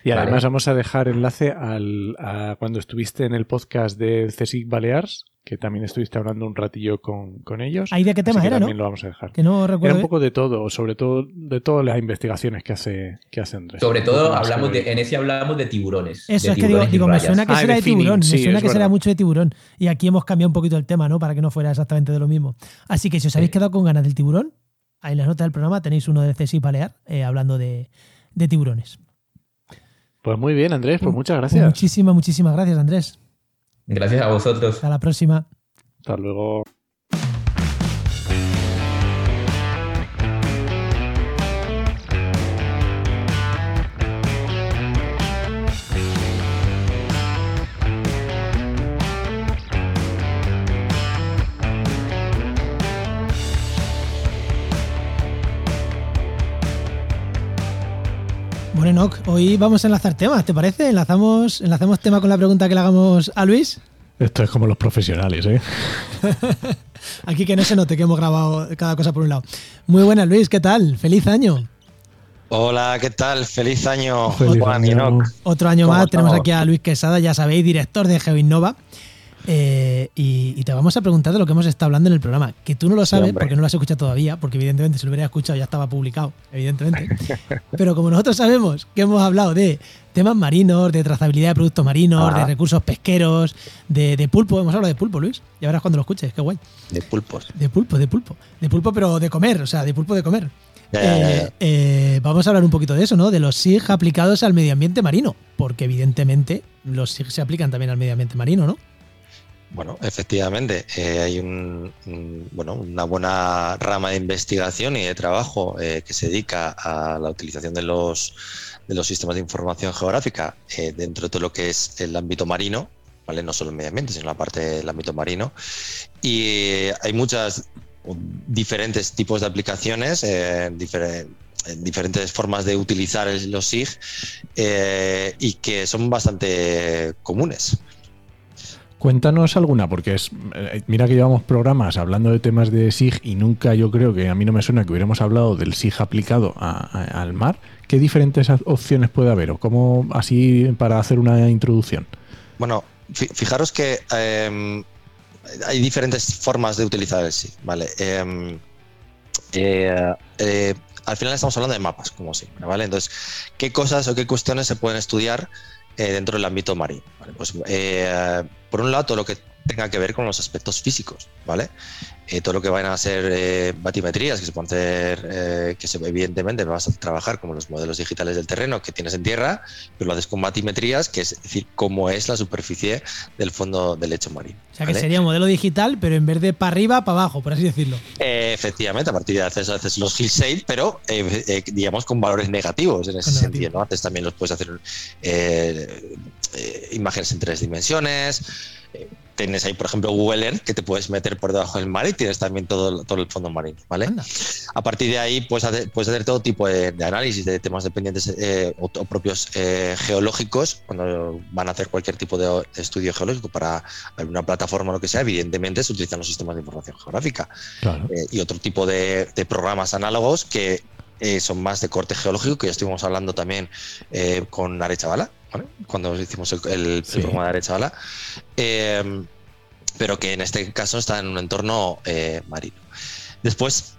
Y además vamos a dejar enlace al, a cuando estuviste en el podcast de CSIC Balears, que también estuviste hablando un ratillo con, con ellos. ¿Ahí de qué tema era, también lo vamos a dejar. Que no recuerdo. Era un poco de todo, sobre todo de todas las investigaciones que hace, que hace Andrés. Sobre todo hablamos de, en ese hablamos de tiburones. Eso es que digo, me suena que ah, será de, tiburón, me suena que será mucho de tiburón. Y aquí hemos cambiado un poquito el tema, ¿no? Para que no fuera exactamente de lo mismo. Así que si os habéis quedado con ganas del tiburón, ahí en las notas del programa tenéis uno de CSIC Balear eh, hablando de, de tiburones. Pues muy bien, Andrés, pues muchas gracias. muchísimas, muchísimas gracias, Andrés. Gracias a vosotros. Hasta la próxima. Hasta luego. Bueno, Enoch, hoy vamos a enlazar temas, ¿te parece? ¿Enlazamos, ¿Enlazamos tema con la pregunta que le hagamos a Luis? Esto es como los profesionales, ¿eh? [laughs] Aquí que no se note que hemos grabado cada cosa por un lado. Muy buena, Luis, ¿qué tal? ¡Feliz año! Hola, ¿qué tal? Feliz año, Juan Enoch. Otro año más, tenemos aquí a Luis Quesada, ya sabéis, director de GeoInnova. Eh, y, te vamos a preguntar de lo que hemos estado hablando en el programa, que tú no lo sabes porque no lo has escuchado todavía, porque evidentemente si lo hubiera escuchado ya estaba publicado, evidentemente. [laughs] Pero como nosotros sabemos que hemos hablado de temas marinos, de trazabilidad de productos marinos, de recursos pesqueros, de, pulpo, hemos hablado de pulpo, Luis, ya verás cuando lo escuches, qué guay. De pulpos. De pulpo, de pulpo. De pulpo, pero de comer, o sea, de pulpo de comer. Eh, eh, vamos a hablar un poquito de eso, ¿no? De los SIG aplicados al medio ambiente marino, porque evidentemente los SIG se aplican también al medio ambiente marino, ¿no? Bueno, efectivamente, eh, hay bueno, una buena rama de investigación y de trabajo eh, que se dedica a la utilización de los, de los sistemas de información geográfica eh, dentro de todo lo que es el ámbito marino, ¿vale? no solo el medio ambiente, sino la parte del ámbito marino. Y hay muchas diferentes tipos de aplicaciones, diferentes formas de utilizar los SIG y que son bastante comunes. Cuéntanos alguna, porque es. Eh, mira que llevamos programas hablando de temas de SIG y nunca yo creo que a mí no me suena que hubiéramos hablado del SIG aplicado al mar. ¿Qué diferentes opciones puede haber? O cómo, así para hacer una introducción. Bueno, fijaros que em, hay diferentes formas de utilizar el SIG, ¿vale? Em, eh, eh, al final estamos hablando de mapas, como siempre, ¿vale? Entonces, ¿qué cosas o qué cuestiones se pueden estudiar dentro del ámbito marino? Pues por un lado, lo que tenga que ver con los aspectos físicos, ¿vale? Eh, todo lo que vayan a ser eh, batimetrías que se pueden hacer, eh, que se, evidentemente vas a trabajar como los modelos digitales del terreno que tienes en tierra, pero lo haces con batimetrías, que es decir, cómo es la superficie del fondo del lecho marino. O sea, que sería un modelo digital, pero en vez de para arriba, para abajo, por así decirlo. efectivamente, a partir de haces, haces los hill sail, pero digamos con valores negativos en ese sentido, ¿no? Antes también los puedes hacer imágenes en tres dimensiones tienes ahí, por ejemplo, Google Earth, que te puedes meter por debajo del mar y tienes también todo, todo el fondo marino, ¿vale? Anda. A partir de ahí puedes hacer, puedes hacer todo tipo de, de análisis de temas dependientes eh, o, o propios eh, geológicos cuando van a hacer cualquier tipo de, estudio geológico para alguna plataforma o lo que sea, evidentemente se utilizan los sistemas de información geográfica Claro. eh, y otro tipo de, de programas análogos que eh, son más de corte geológico, que ya estuvimos hablando también eh, con Arechavala, ¿vale? cuando hicimos el, el- programa de Arechavala, eh, pero que en este caso está en un entorno eh, marino. Después,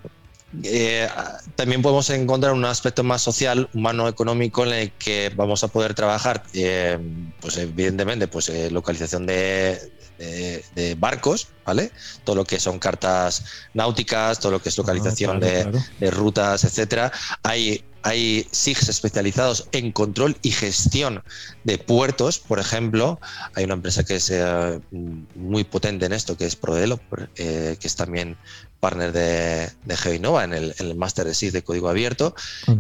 eh, también podemos encontrar un aspecto más social, humano, económico, en el que vamos a poder trabajar, eh, pues evidentemente, pues eh, localización de, de- de barcos, ¿vale? Todo lo que son cartas náuticas, todo lo que es localización Ah, claro, de, claro. de rutas, etcétera. Hay, hay SIGs especializados en control y gestión de puertos, por ejemplo. Hay una empresa que es eh, muy potente en esto, que es Prodelo, eh, que es también partner de, de GeoInnova en el, en el máster de SIG de código abierto,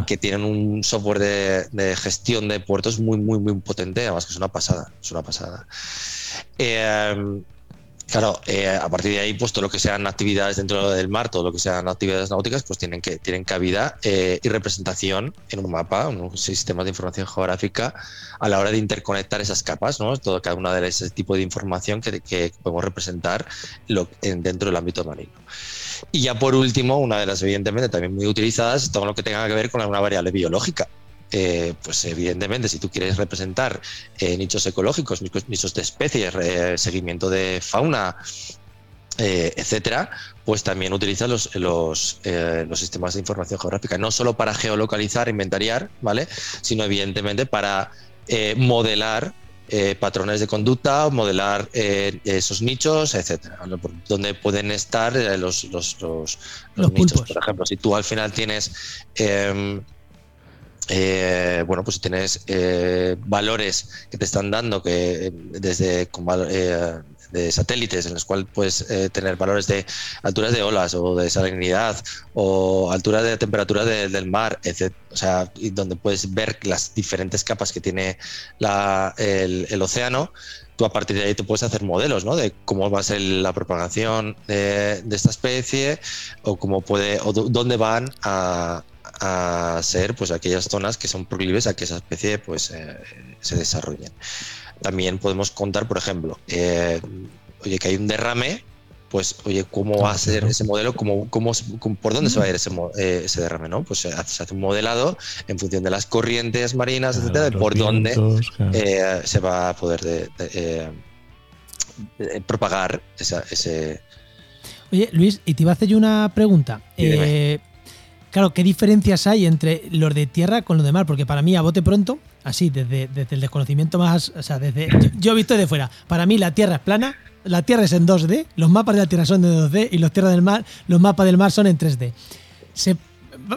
que tienen un software de, de gestión de puertos muy, muy, muy potente, además que es una pasada, es una pasada. Eh, Claro, eh, a partir de ahí, pues todo lo que sean actividades dentro del mar, todo lo que sean actividades náuticas, pues tienen que tienen cabida eh, y representación en un mapa, en un sistema de información geográfica a la hora de interconectar esas capas, ¿no? Todo cada una de ese tipo de información que, que podemos representar lo, en, dentro del ámbito marino. Y ya por último, una de las evidentemente también muy utilizadas, todo lo que tenga que ver con alguna variable biológica. Eh, pues evidentemente, si tú quieres representar eh, nichos ecológicos, nichos, de especies, eh, seguimiento de fauna, eh, etcétera, pues también utiliza los, los, eh, los, sistemas de información geográfica, no solo para geolocalizar, inventariar, ¿vale? Sino evidentemente para eh, modelar eh, patrones de conducta, modelar esos nichos, etcétera, donde pueden estar los, los, nichos. pulpos. Por ejemplo, si tú al final tienes em, eh, bueno, pues si tienes eh, valores que te están dando que eh, desde satélites en los cuales puedes tener valores de alturas de olas o de salinidad o altura de temperatura de- del mar, etc. O sea, y donde puedes ver las diferentes capas que tiene el, océano, tú a partir de ahí te puedes hacer modelos, ¿no? De cómo va a ser la propagación de, esta especie o cómo puede o dó- dónde van a, a ser pues aquellas zonas que son proclives a que esa especie pues eh, se desarrollen. También podemos contar, por ejemplo, eh, oye, que hay un derrame, pues oye, ¿cómo va a ser ese modelo? ¿Cómo, cómo, cómo- por dónde se va a ir ese, eh, ese derrame? ¿no? Pues se hace un modelado en función de las corrientes marinas, etcétera, de por dónde claro. eh, se va a poder de- de, propagar esa- ese, Oye, Luis, y te iba a hacer yo una pregunta. Sí. Eh, claro, ¿qué diferencias hay entre los de tierra con los de mar? Porque para mí, a bote pronto, así, desde, desde el desconocimiento más. O sea, desde. Yo, he visto de fuera. Para mí, la tierra es plana, la tierra es en 2D, los mapas de la tierra son de 2D y los, tierra del mar, los mapas del mar son en 3D. Se,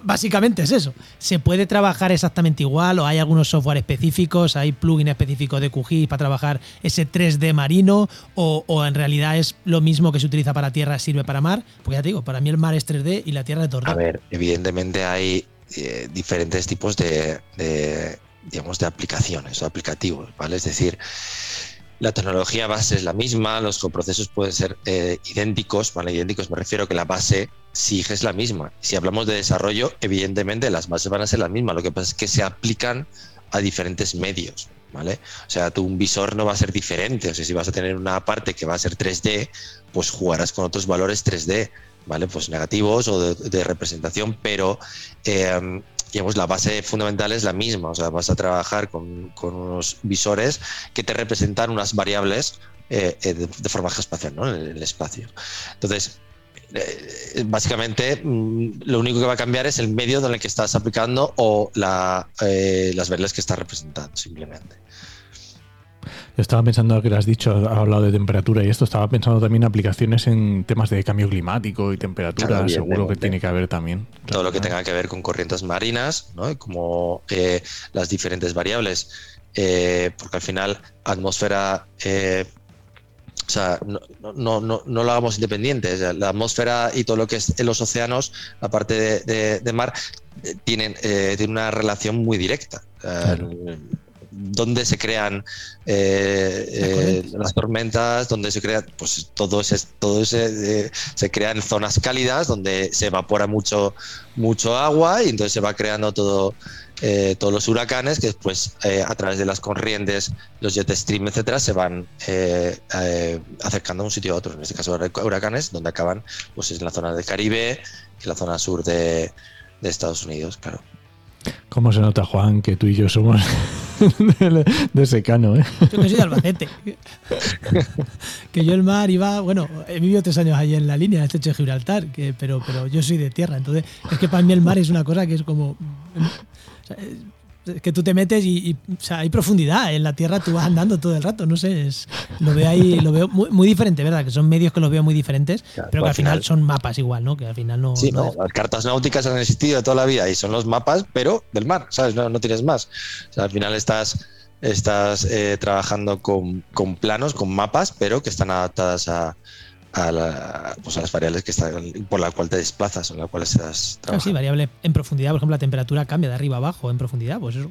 básicamente es eso. ¿Se puede trabajar exactamente igual o hay algunos software específicos, hay plugins específicos de QGIS para trabajar ese 3D marino o, en realidad es lo mismo que se utiliza para tierra sirve para mar? Porque ya te digo, para mí el mar es 3D y la tierra es 2D. A ver, evidentemente hay eh, diferentes tipos de, digamos, de aplicaciones o aplicativos, ¿vale? Es decir, la tecnología base es la misma, los procesos pueden ser eh, idénticos, ¿vale? Idénticos me refiero a que la base SIG es la misma. Si hablamos de desarrollo, evidentemente las bases van a ser las mismas, lo que pasa es que se aplican a diferentes medios, ¿vale? O sea, tu un visor no va a ser diferente, o sea, si vas a tener una parte que va a ser 3D, pues jugarás con otros valores 3D, ¿vale? Pues negativos o de, de representación, pero eh, digamos, la base fundamental es la misma, o sea, vas a trabajar con, con unos visores que te representan unas variables eh, eh, de, de, forma espacial, ¿no? En el, espacio. Entonces, eh, básicamente mm, lo único que va a cambiar es el medio en el que estás aplicando o la, las variables que estás representando, simplemente. Estaba pensando que lo has dicho, has hablado de temperatura y esto, estaba pensando también en aplicaciones en temas de cambio climático y temperatura, Claro, seguro que tiene que haber también. Todo lo que tenga que ver con corrientes marinas, ¿no? Y como eh, las diferentes variables, eh, porque al final atmósfera, eh, o sea, no, no, no, no, lo hagamos independiente, o sea, la atmósfera y todo lo que es en los océanos, la parte de, de, de mar, eh, tienen, tienen una relación muy directa. Claro. Dónde se crean eh, eh, las tormentas, donde se crean, pues todo ese, todo ese, eh, se crean zonas cálidas donde se evapora mucho, mucho agua y entonces se va creando todo, todos los huracanes que después a través de las corrientes, los jet stream, etcétera, se van acercando de un sitio a otro. En este caso huracanes, donde acaban pues en la zona del Caribe y la zona sur de, de Estados Unidos, claro. ¿Cómo se nota, Juan, que tú y yo somos [laughs] de, secano, ¿eh? Yo que soy de Albacete. que yo el mar iba, bueno, he vivido tres años allí en la línea, en el estrecho de Gibraltar, que, pero, pero yo soy de tierra, entonces es que para mí el mar es una cosa que es como que tú te metes y, hay profundidad en la tierra, tú vas andando todo el rato, no sé, lo veo ahí, lo veo muy, diferente, ¿verdad? Que son medios que los veo muy diferentes, pero que al final, son mapas igual, ¿no? Que al final no. Sí, no, las cartas náuticas han existido toda la vida y son los mapas, pero del mar, ¿sabes? No, tienes más. O sea, al final estás, estás eh, trabajando con, con planos, con mapas, pero que están adaptadas a, a, pues a, las variables que están, por la cual te desplazas, en las cuales estás trabajando. sí, variable en profundidad, por ejemplo, la temperatura cambia de arriba a abajo en profundidad, pues eso.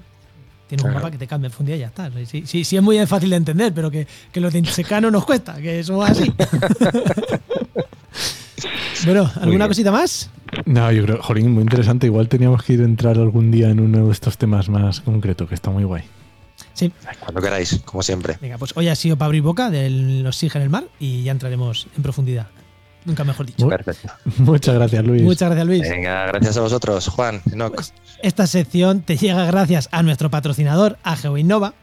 Tienes un mapa que te cambia en profundidad y ya está. Sí, sí, sí es muy fácil de entender, pero que, que lo de secano nos cuesta, que eso es así. [laughs] bueno, ¿alguna cosita más? No, yo creo, Jolín, muy interesante. Igual teníamos que ir a entrar algún día en uno de estos temas más concretos, que está muy guay. Sí. Cuando queráis, como siempre. Venga, pues hoy ha sido para abrir boca del oxígeno en el mar y ya entraremos en profundidad. Nunca mejor dicho. Perfecto. Muchas gracias, Luis. Muchas gracias, Luis. Venga, gracias a vosotros, Juan. Pues esta sección te llega gracias a nuestro patrocinador, a GeoInnova.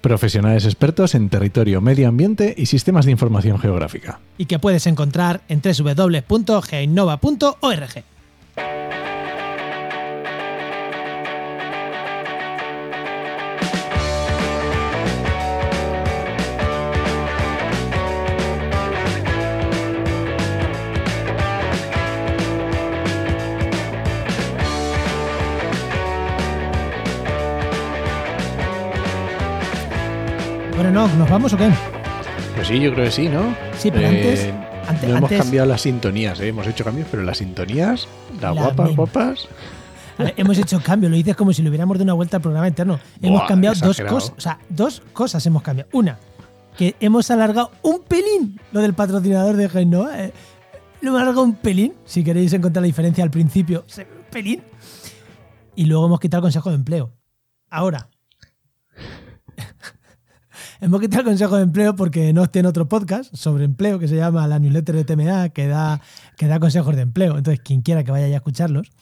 Profesionales expertos en territorio, medio ambiente y sistemas de información geográfica. Y que puedes encontrar en www.geoinnova.org. ¿nos vamos o qué? Pues sí, yo creo que sí, ¿no? Sí, pero antes, eh, antes, no hemos cambiado las sintonías, ¿eh? hemos hecho cambios, pero las sintonías, las guapas, guapas. hemos hecho cambios, lo dices como si le hubiéramos dado una vuelta al programa interno. hemos cambiado dos cosas, o sea, dos cosas hemos cambiado. Una, que hemos alargado un pelín lo del patrocinador de Genova. Eh, lo hemos alargado un pelín, si queréis encontrar la diferencia al principio, un pelín. Y luego hemos quitado el consejo de empleo. Ahora, Hemos quitado el consejo de empleo porque no tiene otro podcast sobre empleo que se llama la newsletter de TMA que da, que da consejos de empleo. Entonces, quien quiera que vaya a escucharlos.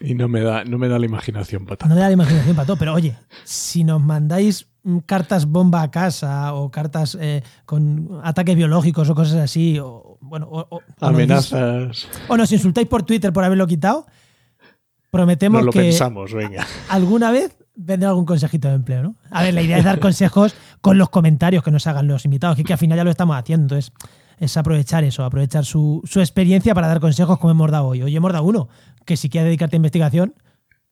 Y no me da, no me da la imaginación para todo. No me da la imaginación para todo, pero oye, si nos mandáis cartas bomba a casa o cartas eh, con ataques biológicos o cosas así, o bueno, o, amenazas. o nos insultáis por Twitter por haberlo quitado, prometemos lo que pensamos, venga. alguna vez vendrá algún consejito de empleo, ¿no? A ver, la idea es dar consejos con los comentarios que nos hagan los invitados, que, que al final ya lo estamos haciendo. Entonces, es aprovechar eso, aprovechar su, experiencia para dar consejos como hemos dado hoy. Hoy hemos dado uno, que si quieres dedicarte a investigación,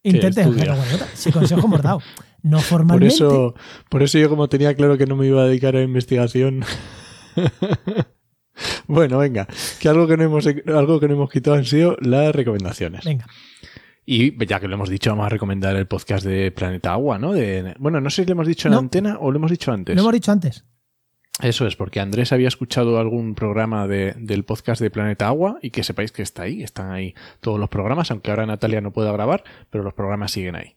intentes bueno, si consejo hemos dado. No [laughs] formalmente. Por eso, por eso yo como tenía claro que no me iba a dedicar a investigación. [laughs] bueno, venga, que algo que no hemos algo que no hemos quitado han sido las recomendaciones. Venga. Y ya que lo hemos dicho, vamos a recomendar el podcast de Planeta Agua, ¿no? De, bueno, no sé si lo hemos dicho en antena o lo hemos dicho antes. Lo hemos dicho antes. Eso es, porque Andrés había escuchado algún programa de, del podcast de Planeta Agua y que sepáis que está ahí, están ahí todos los programas, aunque ahora Natalia no pueda grabar, pero los programas siguen ahí.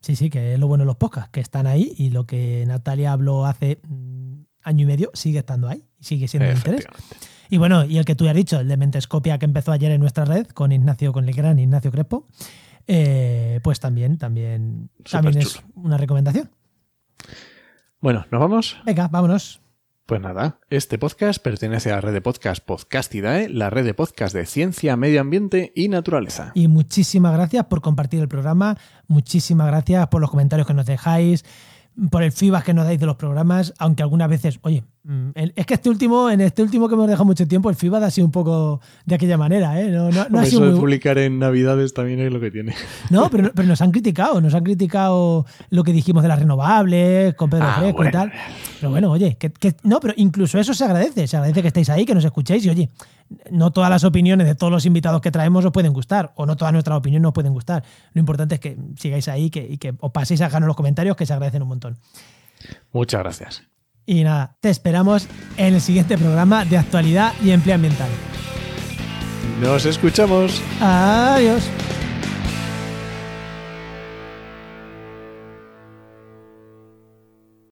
Sí, sí, que es lo bueno de los podcasts, que están ahí y lo que Natalia habló hace mm, año y medio sigue estando ahí y sigue siendo de interés. Y bueno, y el que tú ya has dicho, el de Mentescopia que empezó ayer en nuestra red con Ignacio, con el gran Ignacio Crespo, eh, pues también, también, también es una recomendación. Bueno, ¿nos vamos? Venga, vámonos. Pues nada, este podcast pertenece a la red de podcast Podcastidae, la red de podcast de ciencia, medio ambiente y naturaleza. Y muchísimas gracias por compartir el programa, muchísimas gracias por los comentarios que nos dejáis, por el feedback que nos dais de los programas, aunque algunas veces, oye, es que este último, en este último que hemos dejado mucho tiempo, el FIBA ha sido un poco de aquella manera, ¿eh? No, no, eso de publicar en Navidades también es lo que tiene. No, pero, pero nos han criticado, nos han criticado lo que dijimos de las renovables, con Pedro ah, Fresco y tal. Pero bueno, oye, que, no, pero incluso eso se agradece, se agradece que estéis ahí, que nos escuchéis y oye, no todas las opiniones de todos los invitados que traemos os pueden gustar, o no todas nuestras opiniones nos pueden gustar. Lo importante es que sigáis ahí que, y que os paséis a ganar los comentarios, que se agradecen un montón. Muchas gracias. Y nada, te esperamos en el siguiente programa de actualidad y empleo ambiental. Nos escuchamos. Adiós.